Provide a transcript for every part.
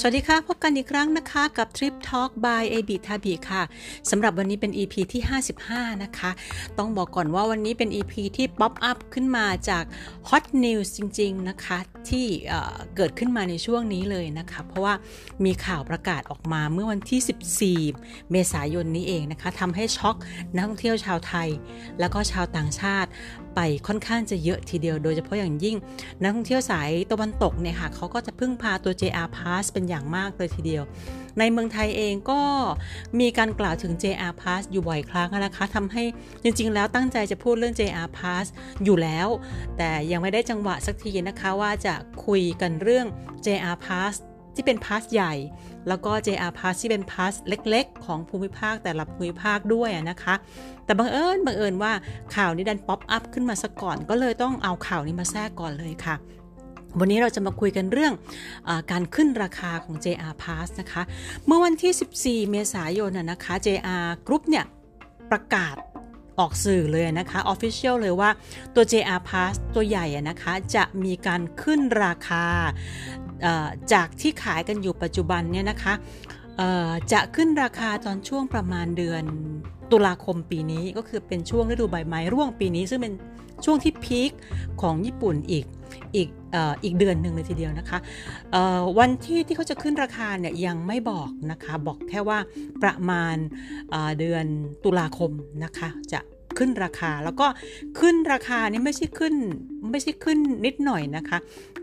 สวัสดีค่ะ พบกันอีกครั้งนะคะกับ Trip Talk by a b i t a b i ค่ะสำหรับวันนี้เป็น EP ที่ 55 นะคะ ต้องบอกก่อนว่าวันนี้เป็น EP ที่ป๊อปอัพขึ้นมาจาก Hot News จริง ๆ นะคะ ที่เกิดขึ้นมาในช่วงนี้เลยนะคะ เพราะว่ามีข่าวประกาศออกมาเมื่อวันที่ 14 เมษายนนี้เองนะคะทำให้ช็อกนักท่องเที่ยวชาวไทย แล้วก็ชาวต่างชาติไปค่อนข้างจะเยอะทีเดียว โดยเฉพาะอย่างยิ่ง นักท่องเที่ยวสายตะวันตกเนี่ยค่ะเขาก็จะพึ่งพาตัว JR Pass เป็นอย่างมากเลยทีเดียว ในเมืองไทยเองก็มีการกล่าวถึง JR Pass อยู่บ่อยครั้งนะคะทำให้จริงๆ แล้วตั้งใจจะพูดเรื่อง JR Pass อยู่แล้ว แต่ยังไม่ได้จังหวะสักทีนะคะว่าจะคุยกันเรื่อง JR Pass ที่เป็นพาสใหญ่ แล้วก็ JR Pass ที่เป็นพาสเล็กๆ ของภูมิภาคแต่ละภูมิภาคด้วยนะคะ แต่บังเอิญบังเอิญว่าข่าวนี้ดันป๊อปอัพขึ้นมาซะก่อน ก็เลยต้องเอาข่าวนี้มาแทรกก่อนเลยค่ะวันนี้เราจะมาคุยกันเรื่องอการขึ้นราคาของ JR Pass นะคะ เมื่อวันที่ 14 เมษายนนะคะ JR Group เนี่ยประกาศ ออกสื่อเลยนะคะ Official เลยว่าตัว JR Pass ตัวใหญ่นะคะจะมีการขึ้นราคาจากที่ขายกันอยู่ปัจจุบันเนี่ยนะคะ จะขึ้นราคาตอนช่วงประมาณเดือนตุลาคมปีนี้ก็คือเป็นช่วงฤดูใบไม้ร่วงปีนี้ ซึ่งเป็นช่วงที่พีคของญี่ปุ่นอีกอีกออีกเดือนหนึ่งเลยทีเดียวนะคะวันที่ที่เขาจะขึ้นราคาเนี่ยยังไม่บอกนะคะบอกแค่ว่าประมาณเดือนตุลาคมนะคะจะขึ้นราคาแล้วก็ขึ้นราคานี่ไม่ใช่ขึ้นไม่ใช่ขึ้นนิดหน่อยนะคะ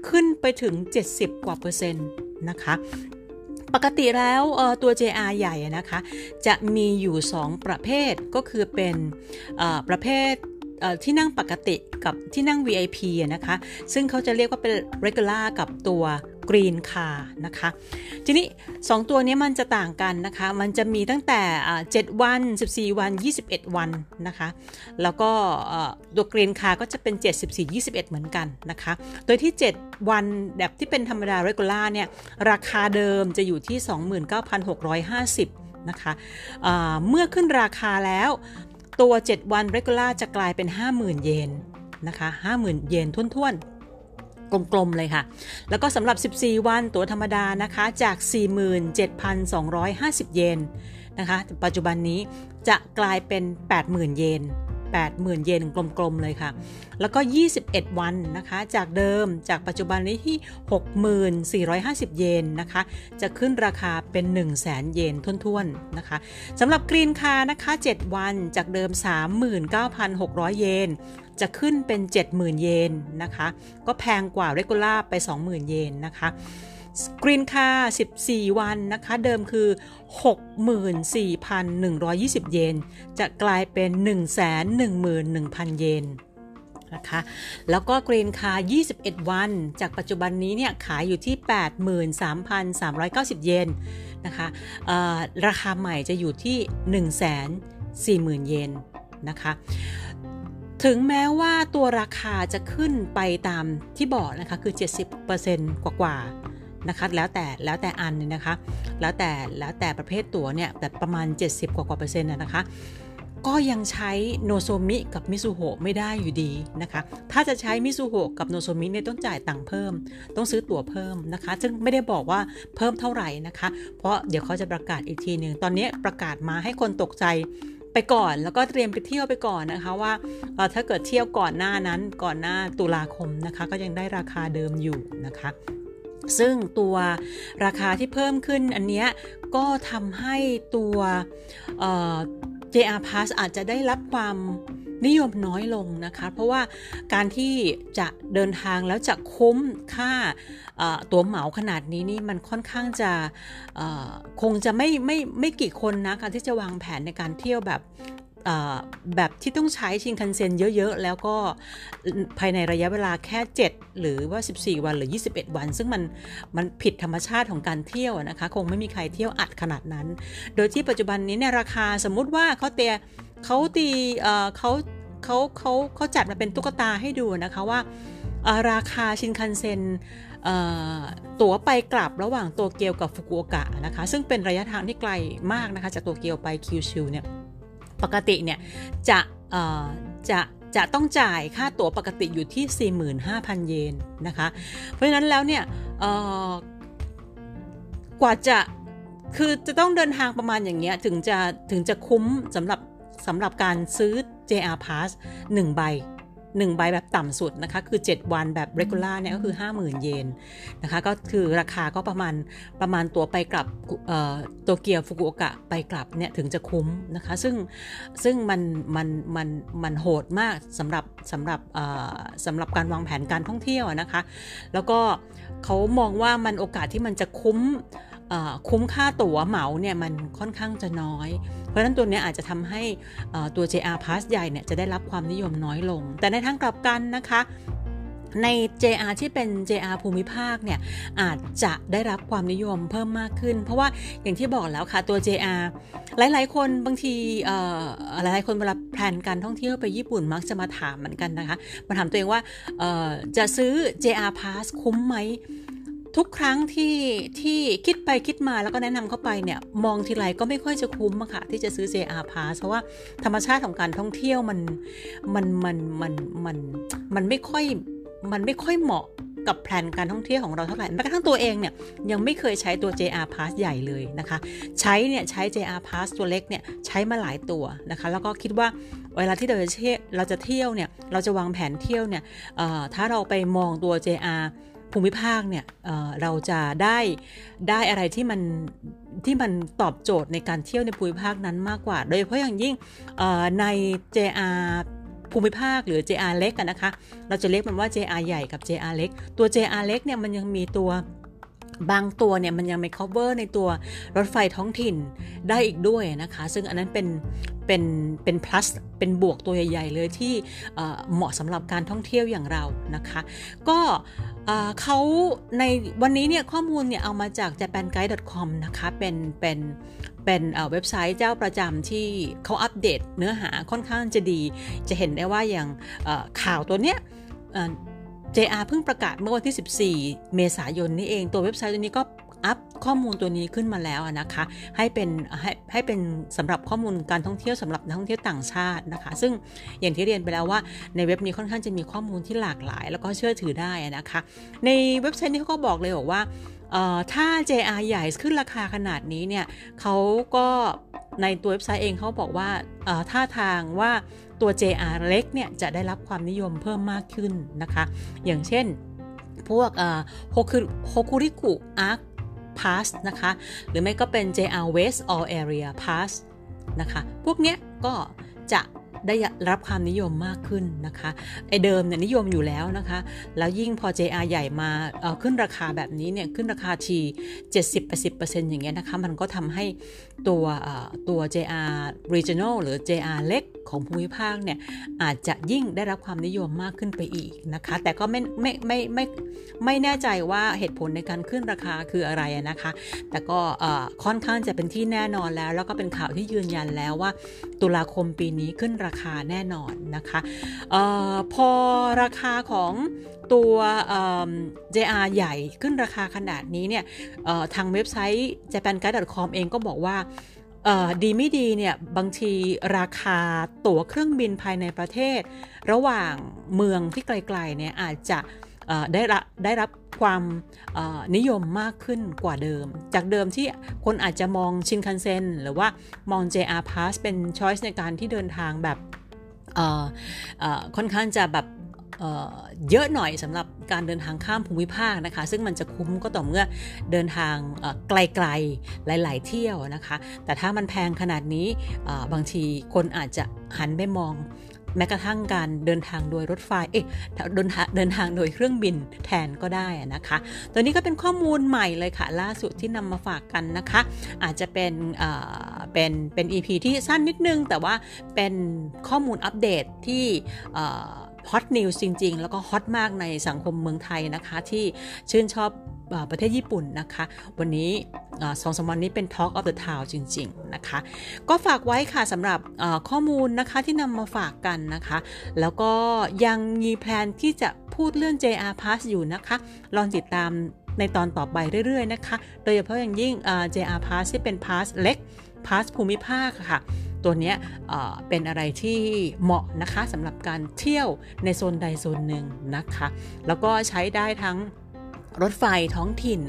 ขึ้นไปถึง 70 กว่าเปอร์เซ็นต์นะคะ ปกติแล้วตัว JR ใหญ่นะคะ จะมีอยู่ 2 ประเภทก็คือเป็นประเภทที่นั่งปกติกับที่นั่ง VIP นะคะ ซึ่งเขาจะเรียกว่าเป็น regular กับตัว Green Car นะคะ ทีนี้ 2 ตัวนี้มันจะต่างกันนะคะ มันจะมีตั้งแต่ 7 วัน 14 วัน 21 วันนะคะ แล้วก็ตัว Green Car ก็จะเป็น 7 14 21 เหมือนกันนะคะ โดยที่ 7 วันแบบที่เป็นธรรมดา regular เนี่ย ราคาเดิมจะอยู่ที่ 29,650นะคะะเมื่อขึ้นราคาแล้วตัว 7 วัน regular จะกลายเป็น 50,000 เยนนะคะ 50,000 เยนทุ่นๆ กลมๆเลยค่ะ แล้วก็สำหรับ 14 วันตัวธรรมดานะคะจาก 47,250 เยนนะคะ ปัจจุบันนี้จะกลายเป็น 80,000 เยน 80,000 เยนกลมๆเลยค่ะ แล้วก็ 21 วันนะคะ จากเดิมจากปัจจุบันนี้ที่ 6,450 เยนนะคะ จะขึ้นราคาเป็น 100,000เยนทุ่นๆนะคะสำหรับกรีนคานะคะ 7 วันจากเดิม 39,600 เยนจะขึ้นเป็น 70,000 เยนนะคะ ก็แพงกว่าเรกูล่าไป 20,000 เยนนะคะ กรีนคา14 วันนะคะ เดิมคือ 64,120 เยน จะกลายเป็น 111,000 เยนนะคะแล้วก็กรีนคา21 วัน จากปัจจุบันนี้เนี่ยขายอยู่ที่ 83,390 เยนนะคะราคาใหม่จะอยู่ที่ 140,000 เยนนะคะถึงแม้ว่าตัวราคาจะขึ้นไปตามที่บอกนะคะคือ 70%กว่า นะคะแล้วแต่แล้วแต่อันเนี่ยนะคะ แล้วแต่แล้วแต่ประเภทตั๋วเนี่ยแต่ประมาณ 70 กว่ากว่าเปอร์เซ็นต์นะคะ ก็ยังใช้โนโซมิกับมิซูโฮไม่ได้อยู่ดีนะคะ ถ้าจะใช้มิซูโฮกับโนโซมิเนี่ยต้องจ่ายตังค์เพิ่ม ต้องซื้อตั๋วเพิ่มนะคะ ซึ่งไม่ได้บอกว่าเพิ่มเท่าไหร่นะคะ เพราะเดี๋ยวเขาจะประกาศอีกทีหนึ่งตอนนี้ประกาศมาให้คนตกใจไปก่อนแล้วก็เตรียมไปเที่ยวไปก่อนนะคะว่าถ้าเกิดเที่ยวก่อนหน้านั้นก่อนหน้าตุลาคมนะคะ ก็ยังได้ราคาเดิมอยู่นะคะ ซึ่งตัวราคาที่เพิ่มขึ้นอันนี้ก็ทำให้ตัว JR Pass อาจจะได้รับความนิยมน้อยลงนะคะ เพราะว่าการที่จะเดินทางแล้วจะคุ้มค่าตั๋วเหมาขนาดนี้นี่มันค่อนข้างจะคงจะไม่ไม่ไม่กี่คนนะการที่จะวางแผนในการเที่ยวแบบ แบบที่ต้องใช้ชินคันเซ็นเยอะๆ แล้วก็ภายในระยะเวลาแค่ 7 หรือว่า 14 วันหรือ 21 วัน ซึ่งมันมันผิดธรรมชาติของการเที่ยวนะคะ คงไม่มีใครเที่ยวอัดขนาดนั้น โดยที่ปัจจุบันนี้เนี่ยราคาสมมุติว่าเขาเตียเขาตีเขาเขาเขาเขาจัดมาเป็นตุ๊กตาให้ดูนะคะว่าราคาชินคันเซ็นตั๋วไปกลับระหว่างโตเกียวกับฟุกุโอกะนะคะ ซึ่งเป็นระยะทางที่ไกลมากนะคะจากโตเกียวไปคิวชิวเนี่ย ปกติเนี่ยจะจะจะต้องจ่ายค่าตั๋วปกติอยู่ที่ 45,000 เยนนะคะ เพราะฉะนั้นแล้วเนี่ยกว่าจะคือจะต้องเดินทางประมาณอย่างเงี้ยถึงจะถึงจะคุ้มสำหรับสำหรับการซื้อ JR Pass 1 ใบ 1 ใบแบบต่ำสุดนะคะคือ 7 วันแบบ regular เนี่ยก็คือ 50,000 เยนนะคะก็คือราคาก็ประมาณประมาณตัวไปกลับโตเกียวฟุกุโอกะไปกลับเนี่ยถึงจะคุ้มนะคะซึ่งซึ่งมันมันมันมันโหดมากสำหรับสำหรับสำหรับการวางแผนการท่องเที่ยวนะคะ แล้วก็เขามองว่ามันโอกาสที่มันจะคุ้ม คุ้มค่าตั๋วเหมาเนี่ยมันค่อนข้างจะน้อย เพราะฉะนั้นตัวนี้อาจจะทำให้ตัว JR Pass ใหญ่เนี่ยจะได้รับความนิยมน้อยลง แต่ในทางกลับกันนะคะใน JR ที่เป็น JR ภูมิภาคเนี่ยอาจจะได้รับความนิยมเพิ่มมากขึ้น เพราะว่าอย่างที่บอกแล้วค่ะตัว JR หลาย ๆ คนบางทีหลายๆคนเวลาแพลนการท่องเที่ยวไปญี่ปุ่นมักจะมาถามเหมือนกันนะคะมาถามตัวเองว่าจะซื้อ JR Pass คุ้มไหม ทุกครั้งที่ที่คิดไปคิดมาแล้วก็แนะนำเข้าไปเนี่ยมองทีไรก็ไม่ค่อยจะคุ้มอะค่ะที่จะซื้อ JR Pass เพราะว่าธรรมชาติของการท่องเที่ยวมันมันมันมันมันมันไม่ค่อยมันไม่ค่อยเหมาะกับแผนการท่องเที่ยวของเราเท่าไหร่แม้กระทั่งตัวเองเนี่ยยังไม่เคยใช้ตัว JR Pass ใหญ่เลยนะคะ ใช้เนี่ยใช้ JR Pass ตัวเล็กเนี่ยใช้มาหลายตัวนะคะ แล้วก็คิดว่าเวลาที่เราจะเที่ยวเราจะเที่ยวเนี่ยเราจะวางแผนเที่ยวเนี่ยถ้าเราไปมองตัว JR ภูมิภาคเนี่ยเเราจะได้ได้อะไรที่มันที่มันตอบโจทย์ในการเที่ยวในภูมิภาคนั้นมากกว่า โดยเฉพาะอย่างยิ่งใน JR ภูมิภาคหรือ JR เล็กกันนะคะ เราจะเรียกมันว่า JR ใหญ่กับ JR เล็ก ตัว JR เล็กเนี่ยมันยังมีตัวบางตัวเนี่ยมันยังไม่ cover ในตัวรถไฟท้องถิ่นได้อีกด้วยนะคะ ซึ่งอันนั้นเป็นเป็นเป็น plus เป็นบวกตัวใหญ่ ๆ เลยที่เหมาะสำหรับการท่องเที่ยวอย่างเรานะคะ ก็ เขาในวันนี้เนี่ยข้อมูลเนี่ยเอามาจาก japanguide.com นะคะ เป็นเป็นเป็นเว็บไซต์เจ้าประจำที่เขาอัปเดตเนื้อหาค่อนข้างจะดี จะเห็นได้ว่าอย่างข่าวตัวเนี้ย JR เพิ่งประกาศเมื่อวันที่ 14 เมษายนนี้เอง ตัวเว็บไซต์ตัวนี้ก็ อัพข้อมูลตัวนี้ขึ้นมาแล้วนะคะ ให้เป็นให้ให้เป็นสำหรับข้อมูลการท่องเที่ยวสำหรับนักท่องเที่ยวต่างชาตินะคะ ซึ่งอย่างที่เรียนไปแล้วว่าในเว็บนี้ค่อนข้างจะมีข้อมูลที่หลากหลาย แล้วก็เชื่อถือได้นะคะ ในเว็บไซต์นี้เขาก็บอกเลยบอกว่าถ้า JR ใหญ่ขึ้นราคาขนาดนี้เนี่ยเขาก็ในตัวเว็บไซต์เองเขาบอกว่าท่าทางว่าตัว JR เล็กเนี่ยจะได้รับความนิยมเพิ่มมากขึ้นนะคะ อย่างเช่นพวกโฮคุริกุอาร์ค Pass นะคะ หรือไม่ก็เป็น JR West All Area Pass นะคะ พวกเนี้ยก็จะ ได้รับความนิยมมากขึ้นนะคะไอเดิมเนี่ยนิยมอยู่แล้วนะคะ แล้วยิ่งพอ JR ใหญ่มาขึ้นราคาแบบนี้เนี่ยขึ้นราคาที70-80%อย่างเงี้ยนะคะมันก็ทำให้ตัวตัว JR Regional หรือ JR เล็กของภูมิภาคเนี่ยอาจจะยิ่งได้รับความนิยมมากขึ้นไปอีกนะคะ แต่ก็ไม่ไม่ไม่ไม่ไม่แน่ใจว่าเหตุผลในการขึ้นราคาคืออะไรนะคะ แต่ก็ค่อนข้างจะเป็นที่แน่นอนแล้ว แล้วก็เป็นข่าวที่ยืนยันแล้วว่า ตุลาคมปีนี้ขึ้นราคาแน่นอนนะคะออพอราคาของตัว JR ใหญ่ขึ้นราคาขนาดนี้เนี่ยทางเว็บไซต์ japanguide.com เองก็บอกว่าดีไม่ดีเนี่ยบางทีราคาตั๋วเครื่องบินภายในประเทศ ระหว่างเมืองที่ไกลๆเนี่ยอาจจะ ได้รับได้รับความนิยมมากขึ้นกว่าเดิม จากเดิมที่คนอาจจะมองชินคันเซ็นหรือว่ามอง JR Pass เป็นช้อยส์ในการที่เดินทางแบบค่อนข้างจะแบบเยอะหน่อยสำหรับการเดินทางข้ามภูมิภาคนะคะ ซึ่งมันจะคุ้มก็ต่อเมื่อเดินทางไกลๆหลาย ๆ เที่ยวนะคะ แต่ถ้ามันแพงขนาดนี้บางทีคนอาจจะหันไปมอง แม้กระทั่งการเดินทางโดยรถไฟ เอ๊ะเดินทางเดินทางโดยเครื่องบินแทนก็ได้นะคะ ตัวนี้ก็เป็นข้อมูลใหม่เลยค่ะ ล่าสุดที่นำมาฝากกันนะคะ อาจจะเป็นเป็นเป็น EP ที่สั้นนิดนึง แต่ว่าเป็นข้อมูลอัปเดตที่ hot news จริง ๆ แล้วก็ hot มากในสังคมเมืองไทยนะคะ ที่ชื่นชอบประเทศญี่ปุ่นนะคะ วันนี้สองสามวันนี้เป็น Talk of the Town จริง ๆ นะคะ ก็ฝากไว้ค่ะสำหรับข้อมูลนะคะที่นำมาฝากกันนะคะ แล้วก็ยังมีแพลนที่จะพูดเรื่อง JR Pass อยู่นะคะ ลองติดตามในตอนต่อไปเรื่อย ๆ นะคะ โดยเฉพาะอย่างยิ่ง JR Pass ที่เป็น Pass เล็ก Pass ภูมิภาคค่ะ ตัวนี้เป็นอะไรที่เหมาะนะคะสำหรับการเที่ยวในโซนใดโซนหนึ่งนะคะ แล้วก็ใช้ได้ทั้งรถไฟท้องถิ่น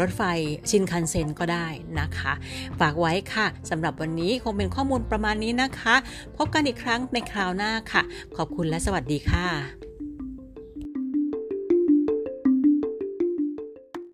รถไฟชินคันเซ็นก็ได้นะคะ ฝากไว้ค่ะสำหรับวันนี้คงเป็นข้อมูลประมาณนี้นะคะ พบกันอีกครั้งในคราวหน้าค่ะ ขอบคุณและสวัสดีค่ะ